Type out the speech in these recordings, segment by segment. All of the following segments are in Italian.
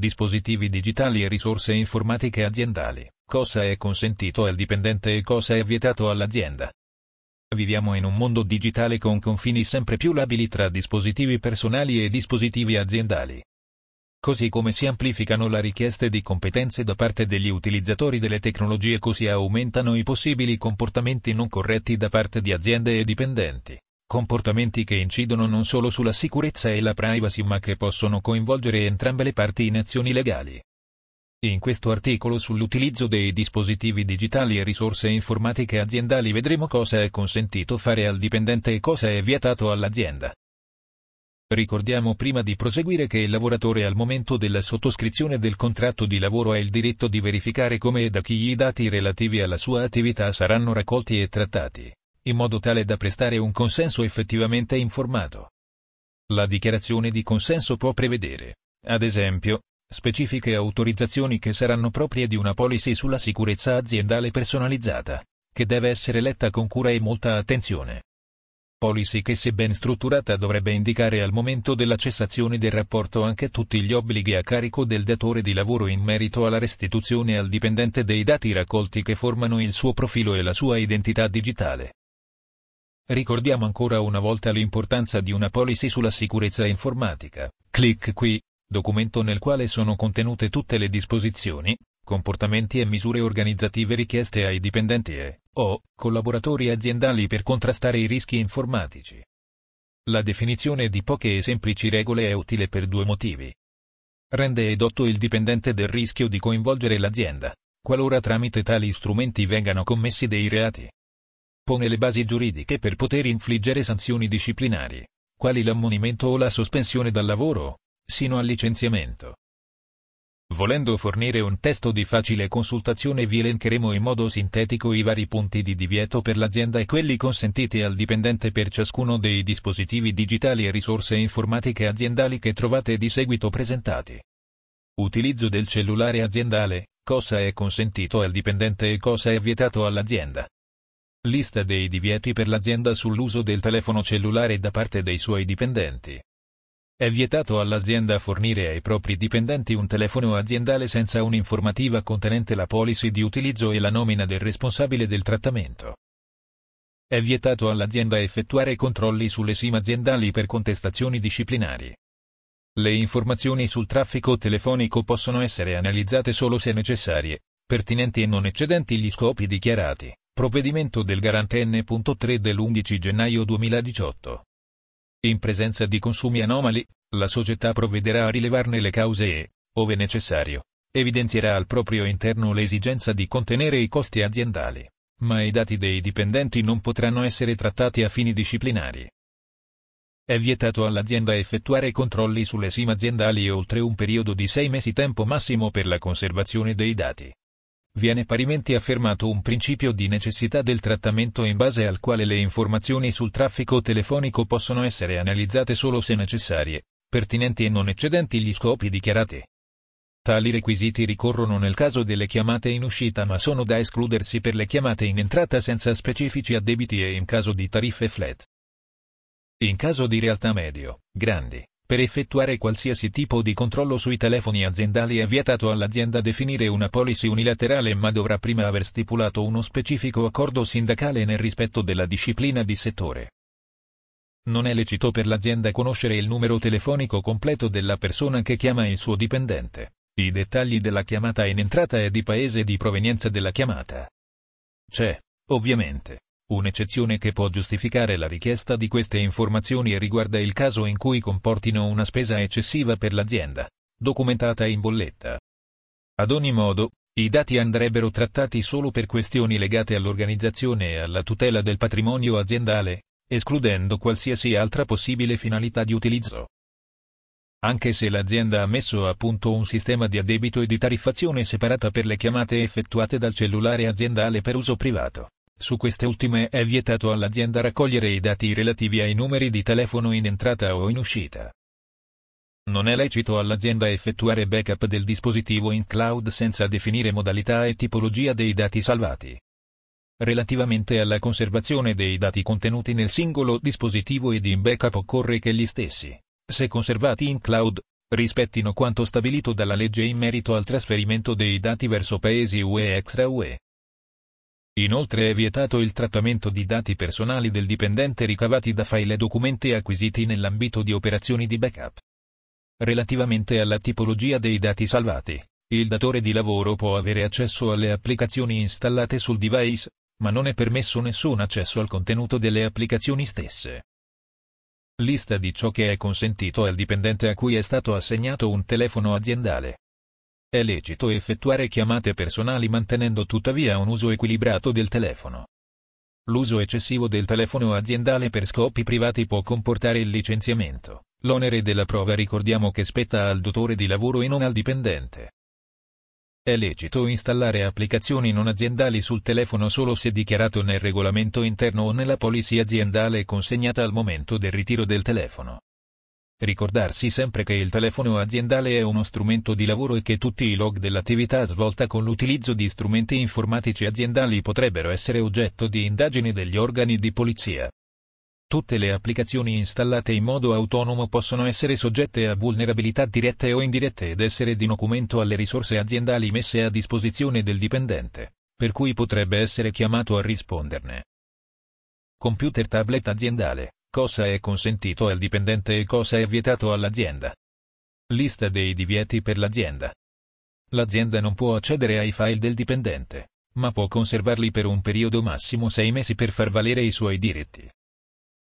dispositivi digitali e risorse informatiche aziendali, cosa è consentito al dipendente e cosa è vietato all'azienda. Viviamo in un mondo digitale con confini sempre più labili tra dispositivi personali e dispositivi aziendali. Così come si amplificano le richieste di competenze da parte degli utilizzatori delle tecnologie così aumentano i possibili comportamenti non corretti da parte di aziende e dipendenti. Comportamenti che incidono non solo sulla sicurezza e la privacy ma che possono coinvolgere entrambe le parti in azioni legali. In questo articolo sull'utilizzo dei dispositivi digitali e risorse informatiche aziendali vedremo cosa è consentito fare al dipendente e cosa è vietato all'azienda. Ricordiamo prima di proseguire che il lavoratore al momento della sottoscrizione del contratto di lavoro ha il diritto di verificare come e da chi i dati relativi alla sua attività saranno raccolti e trattati, in modo tale da prestare un consenso effettivamente informato. La dichiarazione di consenso può prevedere, ad esempio, specifiche autorizzazioni che saranno proprie di una policy sulla sicurezza aziendale personalizzata, che deve essere letta con cura e molta attenzione. Policy che se ben strutturata dovrebbe indicare al momento della cessazione del rapporto anche tutti gli obblighi a carico del datore di lavoro in merito alla restituzione al dipendente dei dati raccolti che formano il suo profilo e la sua identità digitale. Ricordiamo ancora una volta l'importanza di una policy sulla sicurezza informatica. Clic qui, documento nel quale sono contenute tutte le disposizioni, comportamenti e misure organizzative richieste ai dipendenti e, o, collaboratori aziendali per contrastare i rischi informatici. La definizione di poche e semplici regole è utile per due motivi. Rende edotto il dipendente del rischio di coinvolgere l'azienda, qualora tramite tali strumenti vengano commessi dei reati. Pone le basi giuridiche per poter infliggere sanzioni disciplinari, quali l'ammonimento o la sospensione dal lavoro, sino al licenziamento. Volendo fornire un testo di facile consultazione vi elencheremo in modo sintetico i vari punti di divieto per l'azienda e quelli consentiti al dipendente per ciascuno dei dispositivi digitali e risorse informatiche aziendali che trovate di seguito presentati. Utilizzo del cellulare aziendale, cosa è consentito al dipendente e cosa è vietato all'azienda. Lista dei divieti per l'azienda sull'uso del telefono cellulare da parte dei suoi dipendenti. È vietato all'azienda fornire ai propri dipendenti un telefono aziendale senza un'informativa contenente la policy di utilizzo e la nomina del responsabile del trattamento. È vietato all'azienda effettuare controlli sulle SIM aziendali per contestazioni disciplinari. Le informazioni sul traffico telefonico possono essere analizzate solo se necessarie, pertinenti e non eccedenti gli scopi dichiarati. Provvedimento del Garante N.3 dell'11 gennaio 2018. In presenza di consumi anomali, la società provvederà a rilevarne le cause e, ove necessario, evidenzierà al proprio interno l'esigenza di contenere i costi aziendali, ma i dati dei dipendenti non potranno essere trattati a fini disciplinari. È vietato all'azienda effettuare controlli sulle SIM aziendali oltre un periodo di sei mesi tempo massimo per la conservazione dei dati viene parimenti affermato un principio di necessità del trattamento in base al quale le informazioni sul traffico telefonico possono essere analizzate solo se necessarie, pertinenti e non eccedenti gli scopi dichiarati. Tali requisiti ricorrono nel caso delle chiamate in uscita ma sono da escludersi per le chiamate in entrata senza specifici addebiti e in caso di tariffe flat. In caso di realtà medio, grandi, per effettuare qualsiasi tipo di controllo sui telefoni aziendali è vietato all'azienda definire una policy unilaterale ma dovrà prima aver stipulato uno specifico accordo sindacale nel rispetto della disciplina di settore. Non è lecito per l'azienda conoscere il numero telefonico completo della persona che chiama il suo dipendente, i dettagli della chiamata in entrata e di paese di provenienza della chiamata. C'è, ovviamente, Un'eccezione che può giustificare la richiesta di queste informazioni riguarda il caso in cui comportino una spesa eccessiva per l'azienda, documentata in bolletta. Ad ogni modo, i dati andrebbero trattati solo per questioni legate all'organizzazione e alla tutela del patrimonio aziendale, escludendo qualsiasi altra possibile finalità di utilizzo. Anche se l'azienda ha messo a punto un sistema di addebito e di tariffazione separata per le chiamate effettuate dal cellulare aziendale per uso privato su queste ultime è vietato all'azienda raccogliere i dati relativi ai numeri di telefono in entrata o in uscita. Non è lecito all'azienda effettuare backup del dispositivo in cloud senza definire modalità e tipologia dei dati salvati. Relativamente alla conservazione dei dati contenuti nel singolo dispositivo ed in backup occorre che gli stessi, se conservati in cloud, rispettino quanto stabilito dalla legge in merito al trasferimento dei dati verso paesi UE e extra UE. Inoltre è vietato il trattamento di dati personali del dipendente ricavati da file e documenti acquisiti nell'ambito di operazioni di backup. Relativamente alla tipologia dei dati salvati, il datore di lavoro può avere accesso alle applicazioni installate sul device, ma non è permesso nessun accesso al contenuto delle applicazioni stesse. Lista di ciò che è consentito al dipendente a cui è stato assegnato un telefono aziendale. È lecito effettuare chiamate personali mantenendo tuttavia un uso equilibrato del telefono. L'uso eccessivo del telefono aziendale per scopi privati può comportare il licenziamento. L'onere della prova ricordiamo che spetta al datore di lavoro e non al dipendente. È lecito installare applicazioni non aziendali sul telefono solo se dichiarato nel regolamento interno o nella policy aziendale consegnata al momento del ritiro del telefono. Ricordarsi sempre che il telefono aziendale è uno strumento di lavoro e che tutti i log dell'attività svolta con l'utilizzo di strumenti informatici aziendali potrebbero essere oggetto di indagini degli organi di polizia. Tutte le applicazioni installate in modo autonomo possono essere soggette a vulnerabilità dirette o indirette ed essere di documento alle risorse aziendali messe a disposizione del dipendente, per cui potrebbe essere chiamato a risponderne. Computer tablet aziendale, cosa è consentito al dipendente e cosa è vietato all'azienda. Lista dei divieti per l'azienda. L'azienda non può accedere ai file del dipendente, ma può conservarli per un periodo massimo sei mesi per far valere i suoi diritti.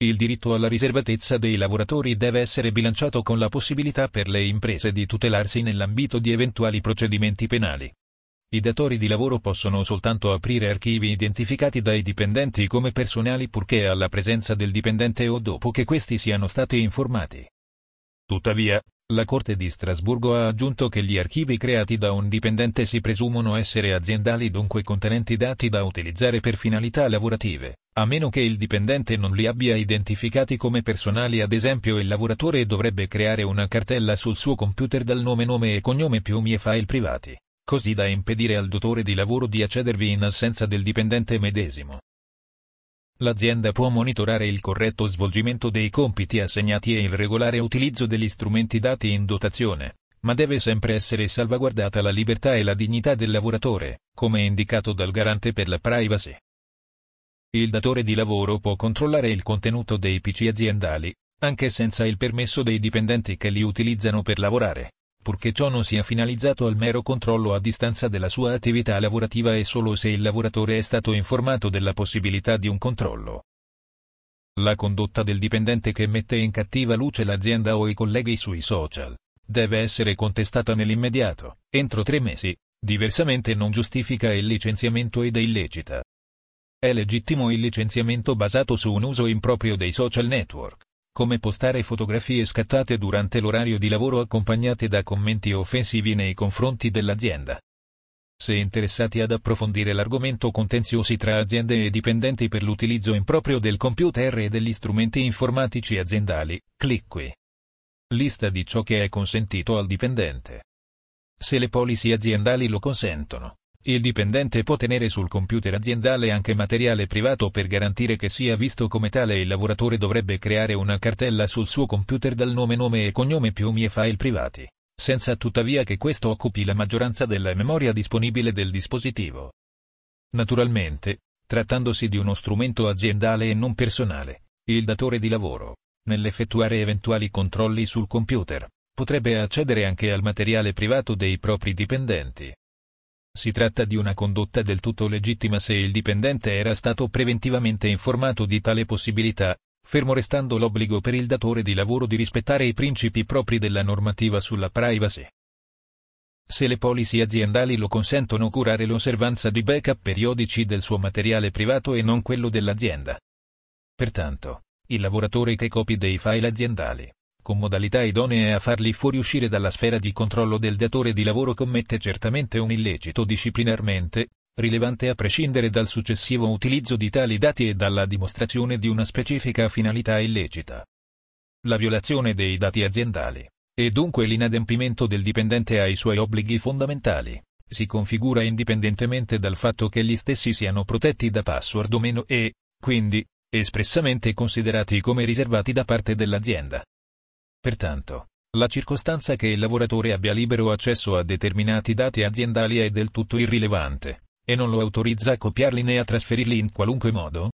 Il diritto alla riservatezza dei lavoratori deve essere bilanciato con la possibilità per le imprese di tutelarsi nell'ambito di eventuali procedimenti penali. I datori di lavoro possono soltanto aprire archivi identificati dai dipendenti come personali purché alla presenza del dipendente o dopo che questi siano stati informati. Tuttavia, la Corte di Strasburgo ha aggiunto che gli archivi creati da un dipendente si presumono essere aziendali dunque contenenti dati da utilizzare per finalità lavorative, a meno che il dipendente non li abbia identificati come personali ad esempio il lavoratore dovrebbe creare una cartella sul suo computer dal nome nome e cognome più mie file privati, così da impedire al datore di lavoro di accedervi in assenza del dipendente medesimo. L'azienda può monitorare il corretto svolgimento dei compiti assegnati e il regolare utilizzo degli strumenti dati in dotazione, ma deve sempre essere salvaguardata la libertà e la dignità del lavoratore, come indicato dal garante per la privacy. Il datore di lavoro può controllare il contenuto dei PC aziendali, anche senza il permesso dei dipendenti che li utilizzano per lavorare purché ciò non sia finalizzato al mero controllo a distanza della sua attività lavorativa e solo se il lavoratore è stato informato della possibilità di un controllo. La condotta del dipendente che mette in cattiva luce l'azienda o i colleghi sui social deve essere contestata nell'immediato, entro tre mesi, diversamente non giustifica il licenziamento ed è illecita. È legittimo il licenziamento basato su un uso improprio dei social network come postare fotografie scattate durante l'orario di lavoro accompagnate da commenti offensivi nei confronti dell'azienda. Se interessati ad approfondire l'argomento contenziosi tra aziende e dipendenti per l'utilizzo improprio del computer e degli strumenti informatici aziendali, clic qui. Lista di ciò che è consentito al dipendente. Se le policy aziendali lo consentono, il dipendente può tenere sul computer aziendale anche materiale privato per garantire che sia visto come tale il lavoratore dovrebbe creare una cartella sul suo computer dal nome nome e cognome più mie file privati, senza tuttavia che questo occupi la maggioranza della memoria disponibile del dispositivo. Naturalmente, trattandosi di uno strumento aziendale e non personale, il datore di lavoro, nell'effettuare eventuali controlli sul computer, potrebbe accedere anche al materiale privato dei propri dipendenti. Si tratta di una condotta del tutto legittima se il dipendente era stato preventivamente informato di tale possibilità, fermo restando l'obbligo per il datore di lavoro di rispettare i principi propri della normativa sulla privacy. Se le policy aziendali lo consentono curare l'osservanza di backup periodici del suo materiale privato e non quello dell'azienda. Pertanto, il lavoratore che copi dei file aziendali con modalità idonee a farli fuoriuscire dalla sfera di controllo del datore di lavoro commette certamente un illecito disciplinarmente, rilevante a prescindere dal successivo utilizzo di tali dati e dalla dimostrazione di una specifica finalità illecita. La violazione dei dati aziendali, e dunque l'inadempimento del dipendente ai suoi obblighi fondamentali, si configura indipendentemente dal fatto che gli stessi siano protetti da password o meno e, quindi, espressamente considerati come riservati da parte dell'azienda. Pertanto, La circostanza che il lavoratore abbia libero accesso a determinati dati aziendali è del tutto irrilevante, e non lo autorizza a copiarli né a trasferirli in qualunque modo.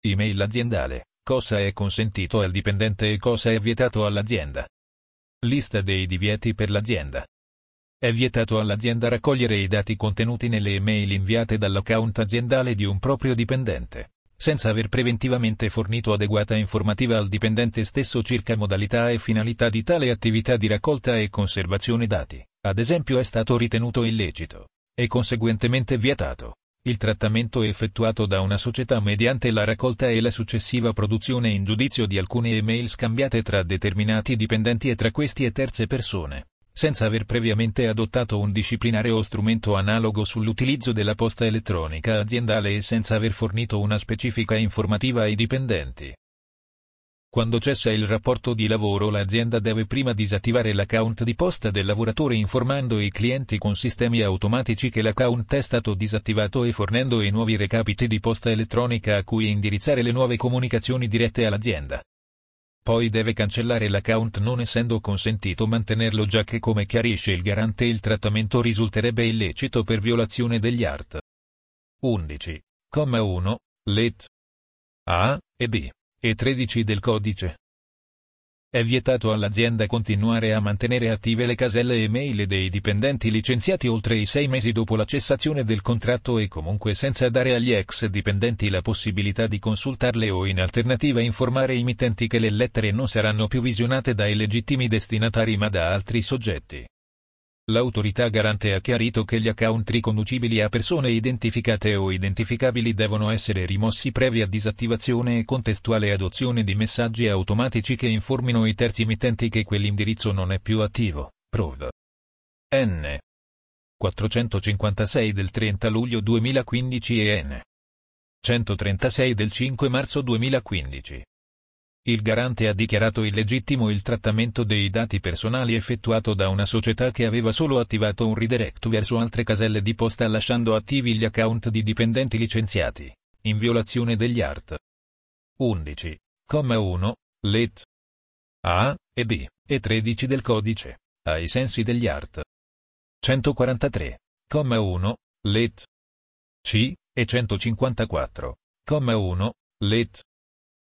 Email aziendale. Cosa è consentito al dipendente e cosa è vietato all'azienda. Lista dei divieti per l'azienda. È vietato all'azienda raccogliere i dati contenuti nelle email inviate dall'account aziendale di un proprio dipendente, senza aver preventivamente fornito adeguata informativa al dipendente stesso circa modalità e finalità di tale attività di raccolta e conservazione dati. Ad esempio è stato ritenuto illecito, e conseguentemente vietato, il trattamento effettuato da una società mediante la raccolta e la successiva produzione in giudizio di alcune email scambiate tra determinati dipendenti e tra questi e terze persone senza aver previamente adottato un disciplinare o strumento analogo sull'utilizzo della posta elettronica aziendale e senza aver fornito una specifica informativa ai dipendenti. Quando cessa il rapporto di lavoro l'azienda deve prima disattivare l'account di posta del lavoratore informando i clienti con sistemi automatici che l'account è stato disattivato e fornendo i nuovi recapiti di posta elettronica a cui indirizzare le nuove comunicazioni dirette all'azienda poi deve cancellare l'account non essendo consentito mantenerlo già che come chiarisce il garante il trattamento risulterebbe illecito per violazione degli art. 11, 1, let A e B e 13 del codice. È vietato all'azienda continuare a mantenere attive le caselle email dei dipendenti licenziati oltre i sei mesi dopo la cessazione del contratto e comunque senza dare agli ex dipendenti la possibilità di consultarle o in alternativa informare i mittenti che le lettere non saranno più visionate dai legittimi destinatari ma da altri soggetti. L'autorità garante ha chiarito che gli account riconducibili a persone identificate o identificabili devono essere rimossi previa disattivazione e contestuale adozione di messaggi automatici che informino i terzi emittenti che quell'indirizzo non è più attivo. Prov. N. 456 del 30 luglio 2015 e N. 136 del 5 marzo 2015. Il garante ha dichiarato illegittimo il trattamento dei dati personali effettuato da una società che aveva solo attivato un redirect verso altre caselle di posta lasciando attivi gli account di dipendenti licenziati, in violazione degli art. 11, 1, let A e B e 13 del codice, ai sensi degli art. 143, 1, let C e 154, 1, let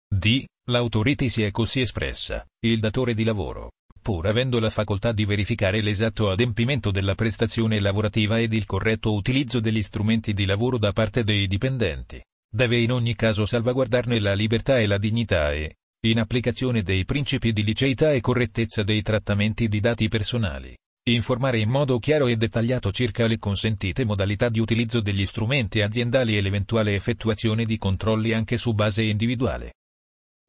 D L'autority si è così espressa, il datore di lavoro, pur avendo la facoltà di verificare l'esatto adempimento della prestazione lavorativa ed il corretto utilizzo degli strumenti di lavoro da parte dei dipendenti, deve in ogni caso salvaguardarne la libertà e la dignità e, in applicazione dei principi di liceità e correttezza dei trattamenti di dati personali, informare in modo chiaro e dettagliato circa le consentite modalità di utilizzo degli strumenti aziendali e l'eventuale effettuazione di controlli anche su base individuale.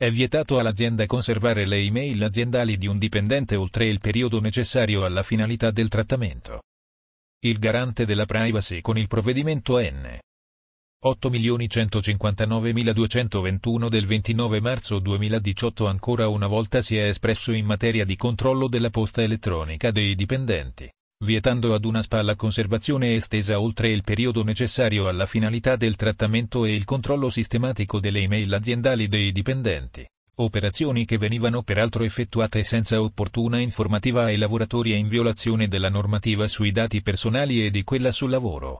È vietato all'azienda conservare le email aziendali di un dipendente oltre il periodo necessario alla finalità del trattamento. Il garante della privacy con il provvedimento N. 8.159.221 del 29 marzo 2018 ancora una volta si è espresso in materia di controllo della posta elettronica dei dipendenti vietando ad una spalla conservazione estesa oltre il periodo necessario alla finalità del trattamento e il controllo sistematico delle email aziendali dei dipendenti, operazioni che venivano peraltro effettuate senza opportuna informativa ai lavoratori e in violazione della normativa sui dati personali e di quella sul lavoro.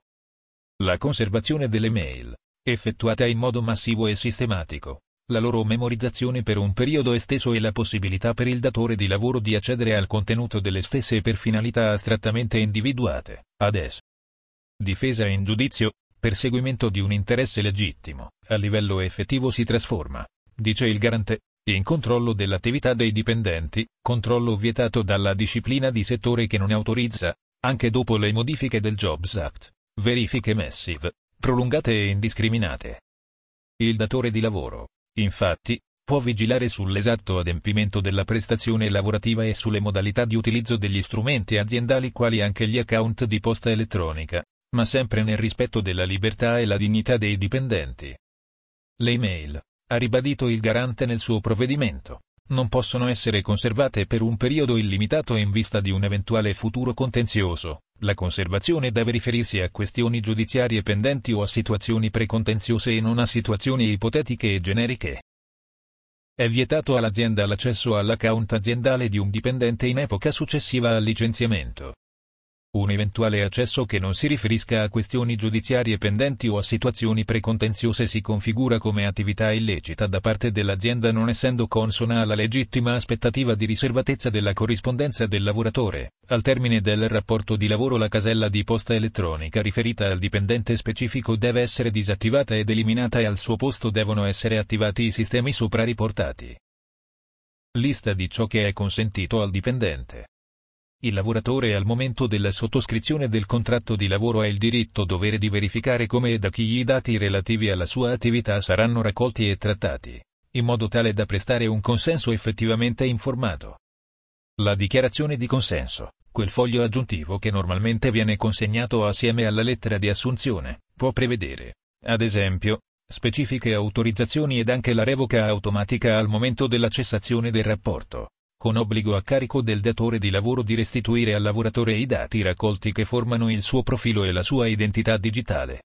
La conservazione delle mail, effettuata in modo massivo e sistematico, la loro memorizzazione per un periodo esteso e la possibilità per il datore di lavoro di accedere al contenuto delle stesse per finalità astrattamente individuate, ADES. Difesa in giudizio, perseguimento di un interesse legittimo, a livello effettivo si trasforma, dice il garante, in controllo dell'attività dei dipendenti, controllo vietato dalla disciplina di settore che non autorizza, anche dopo le modifiche del Jobs Act, verifiche massive, prolungate e indiscriminate. Il datore di lavoro, Infatti, può vigilare sull'esatto adempimento della prestazione lavorativa e sulle modalità di utilizzo degli strumenti aziendali quali anche gli account di posta elettronica, ma sempre nel rispetto della libertà e la dignità dei dipendenti. Le email, ha ribadito il garante nel suo provvedimento, non possono essere conservate per un periodo illimitato in vista di un eventuale futuro contenzioso. La conservazione deve riferirsi a questioni giudiziarie pendenti o a situazioni precontenziose e non a situazioni ipotetiche e generiche. È vietato all'azienda l'accesso all'account aziendale di un dipendente in epoca successiva al licenziamento. Un eventuale accesso che non si riferisca a questioni giudiziarie pendenti o a situazioni precontenziose si configura come attività illecita da parte dell'azienda non essendo consona alla legittima aspettativa di riservatezza della corrispondenza del lavoratore. Al termine del rapporto di lavoro la casella di posta elettronica riferita al dipendente specifico deve essere disattivata ed eliminata e al suo posto devono essere attivati i sistemi sopra riportati. Lista di ciò che è consentito al dipendente. Il lavoratore al momento della sottoscrizione del contratto di lavoro ha il diritto dovere di verificare come e da chi i dati relativi alla sua attività saranno raccolti e trattati, in modo tale da prestare un consenso effettivamente informato. La dichiarazione di consenso, quel foglio aggiuntivo che normalmente viene consegnato assieme alla lettera di assunzione, può prevedere, ad esempio, specifiche autorizzazioni ed anche la revoca automatica al momento della cessazione del rapporto con obbligo a carico del datore di lavoro di restituire al lavoratore i dati raccolti che formano il suo profilo e la sua identità digitale.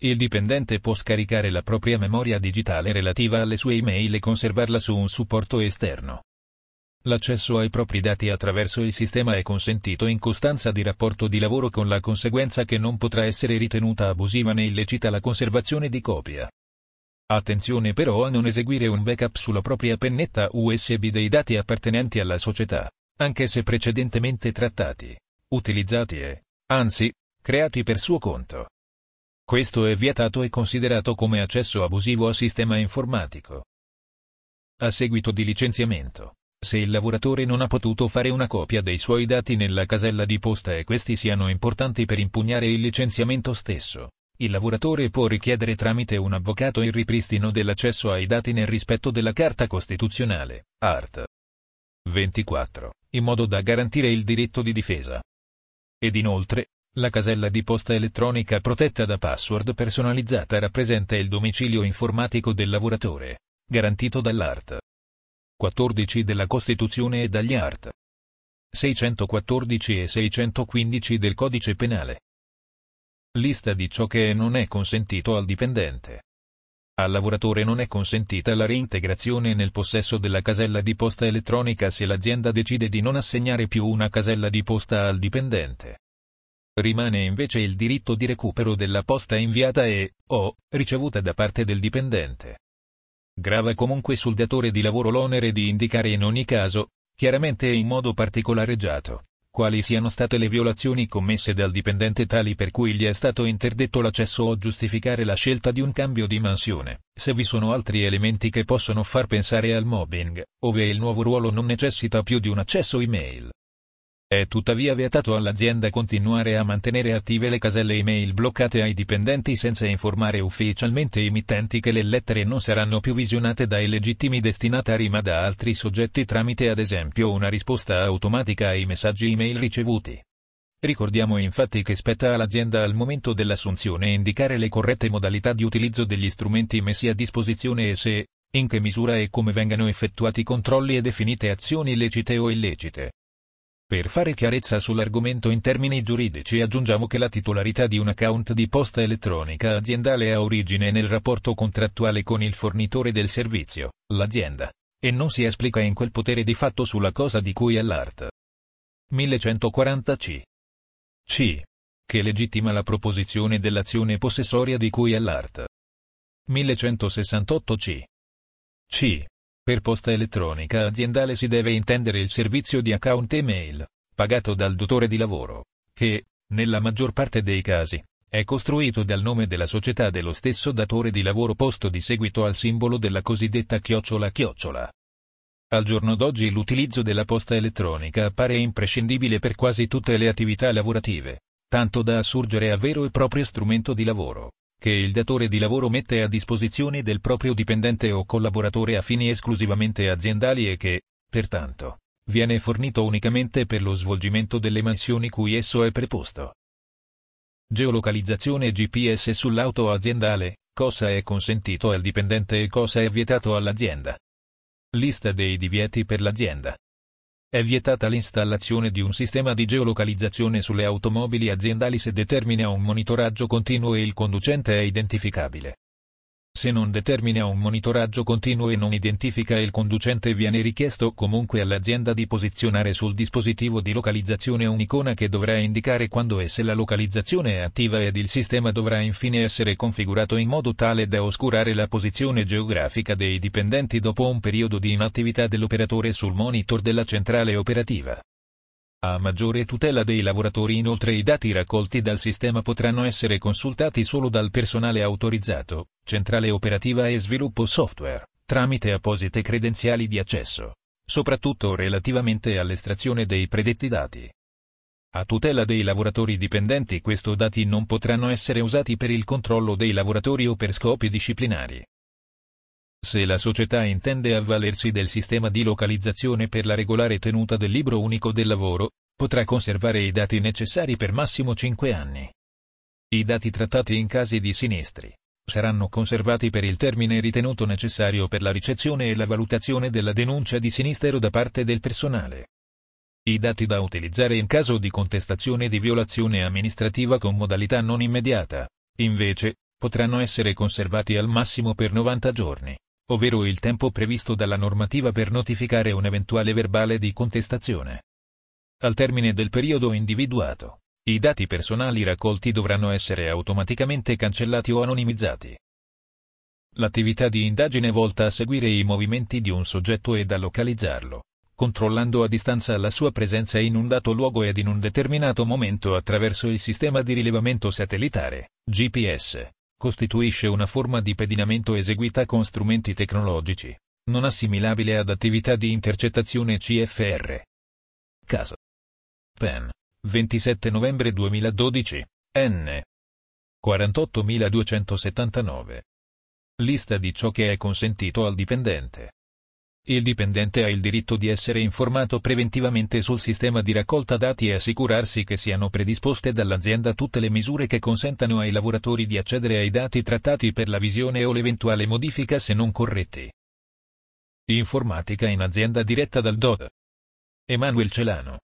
Il dipendente può scaricare la propria memoria digitale relativa alle sue email e conservarla su un supporto esterno. L'accesso ai propri dati attraverso il sistema è consentito in costanza di rapporto di lavoro con la conseguenza che non potrà essere ritenuta abusiva né illecita la conservazione di copia. Attenzione però a non eseguire un backup sulla propria pennetta USB dei dati appartenenti alla società, anche se precedentemente trattati, utilizzati e, anzi, creati per suo conto. Questo è vietato e considerato come accesso abusivo al sistema informatico. A seguito di licenziamento, se il lavoratore non ha potuto fare una copia dei suoi dati nella casella di posta e questi siano importanti per impugnare il licenziamento stesso, il lavoratore può richiedere tramite un avvocato il ripristino dell'accesso ai dati nel rispetto della Carta Costituzionale, art. 24, in modo da garantire il diritto di difesa. Ed inoltre, la casella di posta elettronica protetta da password personalizzata rappresenta il domicilio informatico del lavoratore, garantito dall'art. 14 della Costituzione e dagli art. 614 e 615 del Codice Penale. Lista di ciò che non è consentito al dipendente. Al lavoratore non è consentita la reintegrazione nel possesso della casella di posta elettronica se l'azienda decide di non assegnare più una casella di posta al dipendente. Rimane invece il diritto di recupero della posta inviata e, o, ricevuta da parte del dipendente. Grava comunque sul datore di lavoro l'onere di indicare in ogni caso, chiaramente e in modo particolareggiato, quali siano state le violazioni commesse dal dipendente tali per cui gli è stato interdetto l'accesso o giustificare la scelta di un cambio di mansione, se vi sono altri elementi che possono far pensare al mobbing, ove il nuovo ruolo non necessita più di un accesso email. È tuttavia vietato all'azienda continuare a mantenere attive le caselle email bloccate ai dipendenti senza informare ufficialmente i mittenti che le lettere non saranno più visionate dai legittimi destinatari ma da altri soggetti tramite ad esempio una risposta automatica ai messaggi email ricevuti. Ricordiamo infatti che spetta all'azienda al momento dell'assunzione indicare le corrette modalità di utilizzo degli strumenti messi a disposizione e se, in che misura e come vengano effettuati controlli e definite azioni lecite o illecite. Per fare chiarezza sull'argomento in termini giuridici aggiungiamo che la titolarità di un account di posta elettronica aziendale ha origine nel rapporto contrattuale con il fornitore del servizio, l'azienda, e non si esplica in quel potere di fatto sulla cosa di cui è l'art. 1140 C. C. Che legittima la proposizione dell'azione possessoria di cui è l'art. 1168 C. C. Per posta elettronica aziendale si deve intendere il servizio di account email, pagato dal datore di lavoro, che, nella maggior parte dei casi, è costruito dal nome della società dello stesso datore di lavoro posto di seguito al simbolo della cosiddetta chiocciola chiocciola. Al giorno d'oggi l'utilizzo della posta elettronica appare imprescindibile per quasi tutte le attività lavorative, tanto da assurgere a vero e proprio strumento di lavoro che il datore di lavoro mette a disposizione del proprio dipendente o collaboratore a fini esclusivamente aziendali e che, pertanto, viene fornito unicamente per lo svolgimento delle mansioni cui esso è preposto. Geolocalizzazione GPS sull'auto aziendale, cosa è consentito al dipendente e cosa è vietato all'azienda. Lista dei divieti per l'azienda. È vietata l'installazione di un sistema di geolocalizzazione sulle automobili aziendali se determina un monitoraggio continuo e il conducente è identificabile. Se non determina un monitoraggio continuo e non identifica il conducente viene richiesto comunque all'azienda di posizionare sul dispositivo di localizzazione un'icona che dovrà indicare quando e se la localizzazione è attiva ed il sistema dovrà infine essere configurato in modo tale da oscurare la posizione geografica dei dipendenti dopo un periodo di inattività dell'operatore sul monitor della centrale operativa. A maggiore tutela dei lavoratori inoltre i dati raccolti dal sistema potranno essere consultati solo dal personale autorizzato, centrale operativa e sviluppo software, tramite apposite credenziali di accesso, soprattutto relativamente all'estrazione dei predetti dati. A tutela dei lavoratori dipendenti questi dati non potranno essere usati per il controllo dei lavoratori o per scopi disciplinari. Se la società intende avvalersi del sistema di localizzazione per la regolare tenuta del libro unico del lavoro, potrà conservare i dati necessari per massimo 5 anni. I dati trattati in casi di sinistri saranno conservati per il termine ritenuto necessario per la ricezione e la valutazione della denuncia di sinistero da parte del personale. I dati da utilizzare in caso di contestazione di violazione amministrativa con modalità non immediata, invece, potranno essere conservati al massimo per 90 giorni ovvero il tempo previsto dalla normativa per notificare un eventuale verbale di contestazione. Al termine del periodo individuato, i dati personali raccolti dovranno essere automaticamente cancellati o anonimizzati. L'attività di indagine volta a seguire i movimenti di un soggetto e a localizzarlo, controllando a distanza la sua presenza in un dato luogo ed in un determinato momento attraverso il sistema di rilevamento satellitare, GPS, costituisce una forma di pedinamento eseguita con strumenti tecnologici, non assimilabile ad attività di intercettazione CFR. Caso. PEN. 27 novembre 2012. N. 48279. Lista di ciò che è consentito al dipendente. Il dipendente ha il diritto di essere informato preventivamente sul sistema di raccolta dati e assicurarsi che siano predisposte dall'azienda tutte le misure che consentano ai lavoratori di accedere ai dati trattati per la visione o l'eventuale modifica se non corretti. Informatica in azienda diretta dal DOD. Emanuel Celano